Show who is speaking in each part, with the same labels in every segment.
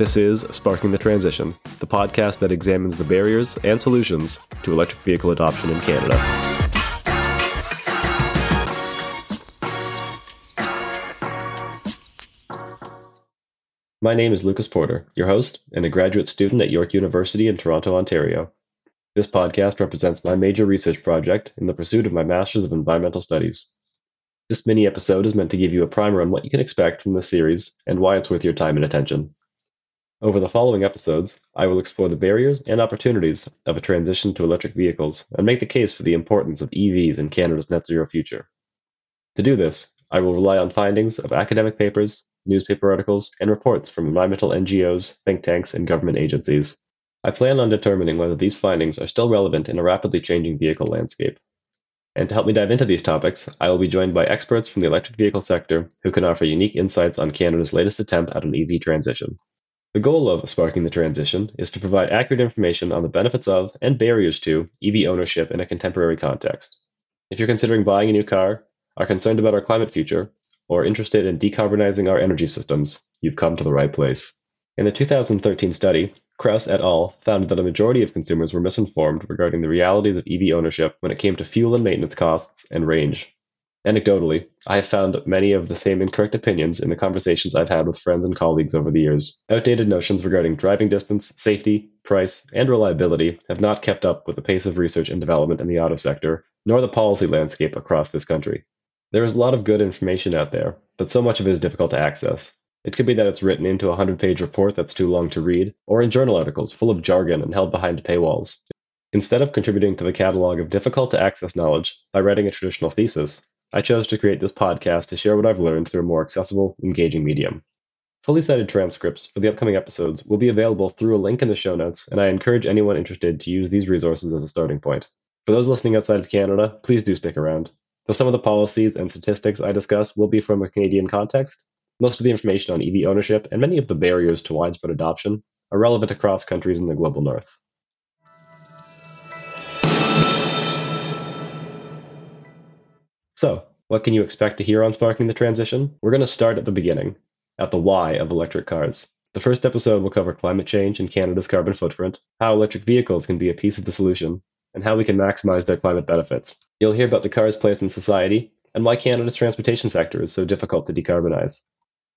Speaker 1: This is Sparking the Transition, the podcast that examines the barriers and solutions to electric vehicle adoption in Canada. My name is Lucas Porter, your host and a graduate student at York University in Toronto, Ontario. This podcast represents my major research project in the pursuit of my Master's of Environmental Studies. This mini episode is meant to give you a primer on what you can expect from this series and why it's worth your time and attention. Over the following episodes, I will explore the barriers and opportunities of a transition to electric vehicles and make the case for the importance of EVs in Canada's net zero future. To do this, I will rely on findings of academic papers, newspaper articles, and reports from environmental NGOs, think tanks, and government agencies. I plan on determining whether these findings are still relevant in a rapidly changing vehicle landscape. And to help me dive into these topics, I will be joined by experts from the electric vehicle sector who can offer unique insights on Canada's latest attempt at an EV transition. The goal of Sparking the Transition is to provide accurate information on the benefits of and barriers to EV ownership in a contemporary context. If you're considering buying a new car, are concerned about our climate future, or interested in decarbonizing our energy systems, you've come to the right place. In a 2013 study, Krause et al. found that a majority of consumers were misinformed regarding the realities of EV ownership when it came to fuel and maintenance costs and range. Anecdotally, I have found many of the same incorrect opinions in the conversations I've had with friends and colleagues over the years. Outdated notions regarding driving distance, safety, price, and reliability have not kept up with the pace of research and development in the auto sector, nor the policy landscape across this country. There is a lot of good information out there, but so much of it is difficult to access. It could be that it's written into a 100 page report that's too long to read, or in journal articles full of jargon and held behind paywalls. Instead of contributing to the catalog of difficult to access knowledge by writing a traditional thesis, I chose to create this podcast to share what I've learned through a more accessible, engaging medium. Fully cited transcripts for the upcoming episodes will be available through a link in the show notes, and I encourage anyone interested to use these resources as a starting point. For those listening outside of Canada, please do stick around. Though some of the policies and statistics I discuss will be from a Canadian context, most of the information on EV ownership and many of the barriers to widespread adoption are relevant across countries in the global north. So, what can you expect to hear on Sparking the Transition? We're going to start at the beginning, at the why of electric cars. The first episode will cover climate change and Canada's carbon footprint, how electric vehicles can be a piece of the solution, and how we can maximize their climate benefits. You'll hear about the car's place in society and why Canada's transportation sector is so difficult to decarbonize.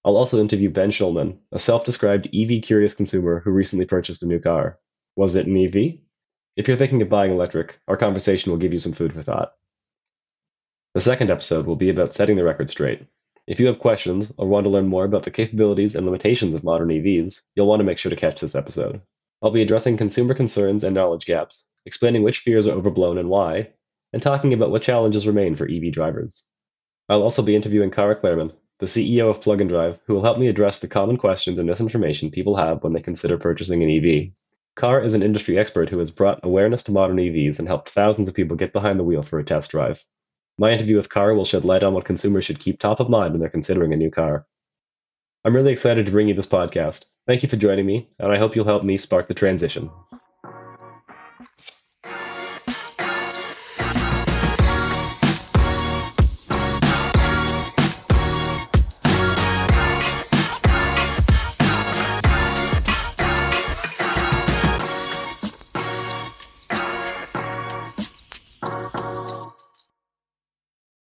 Speaker 1: I'll also interview Ben Schulman, a self described EV curious consumer who recently purchased a new car. Was it an EV? If you're thinking of buying electric, our conversation will give you some food for thought. The second episode will be about setting the record straight. If you have questions or want to learn more about the capabilities and limitations of modern EVs, you'll want to make sure to catch this episode. I'll be addressing consumer concerns and knowledge gaps, explaining which fears are overblown and why, and talking about what challenges remain for EV drivers. I'll also be interviewing Cara Clairman, the CEO of Plug and Drive, who will help me address the common questions and misinformation people have when they consider purchasing an EV. Cara is an industry expert who has brought awareness to modern EVs and helped thousands of people get behind the wheel for a test drive. My interview with Cara will shed light on what consumers should keep top of mind when they're considering a new car. I'm really excited to bring you this podcast. Thank you for joining me, and I hope you'll help me spark the transition.